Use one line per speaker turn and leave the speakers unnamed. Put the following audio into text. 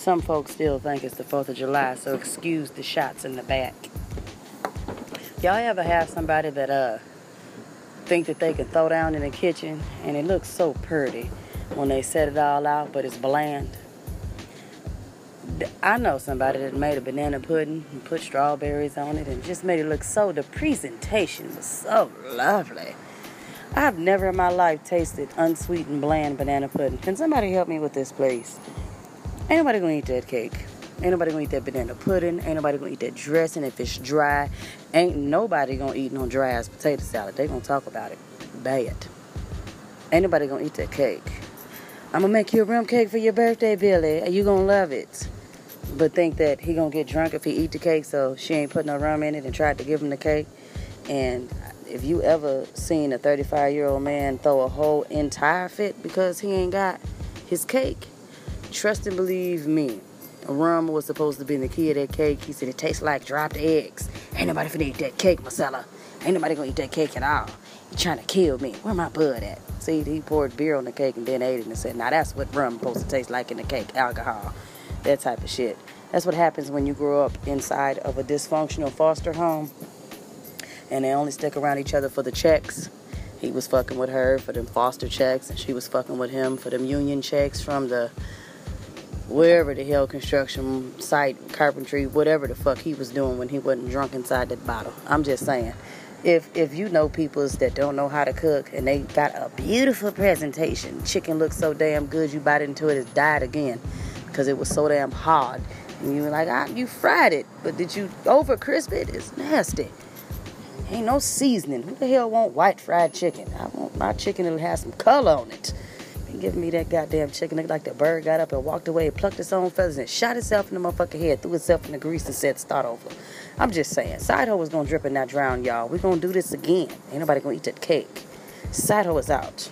some folks still think it's the 4th of July, so excuse the shots in the back. Y'all ever have somebody that uh think that they can throw down in the kitchen and it looks so pretty when they set it all out, but it's bland? I know somebody that made a banana pudding and put strawberries on it and just made it look so, the presentation was so lovely. I've never in my life tasted unsweetened bland banana pudding. Can somebody help me with this, please? Ain't nobody gonna eat that cake. Ain't nobody gonna eat that banana pudding. Ain't nobody gonna eat that dressing if it's dry. Ain't nobody gonna eat no dry ass potato salad. They gonna talk about it. Bad. Ain't nobody gonna eat that cake. I'm gonna make you a rum cake for your birthday, Billy. You gonna love it but think that he gonna get drunk if he eat the cake so she ain't put no rum in it and tried to give him the cake and if you ever seen a 35 year old man throw a whole entire fit because he ain't got his cake trust and believe me rum was supposed to be in the key of that cake. He said it tastes like dropped eggs. Ain't nobody finna eat that cake marcella. Ain't nobody gonna eat that cake at all. He trying to kill me. Where my bud at? See he poured beer on the cake and then ate it and said now that's what rum supposed to taste like in the cake alcohol that type of shit. That's what happens when you grow up inside of a dysfunctional foster home and they only stick around each other for the checks. He was fucking with her for them foster checks, and she was fucking with him for them union checks from the wherever the hell construction site, carpentry, whatever the fuck he was doing when he wasn't drunk inside that bottle. I'm just saying. If if you know peoples that don't know how to cook and they got a beautiful presentation, chicken looks so damn good you bite into it, it's died again because it was so damn hard. And you were like, ah, you fried it, but did you over crisp it? It's nasty. Ain't no seasoning. Who the hell want white fried chicken? I want my chicken that'll have some color on it. Giving me that goddamn chicken looked like the bird got up and walked away plucked its own feathers and shot itself in the motherfucking head, threw itself in the grease and said, start over. I'm just saying, side hoe is gonna drip and not drown, y'all. we gonna do this again. Ain't nobody gonna eat that cake. Side is out.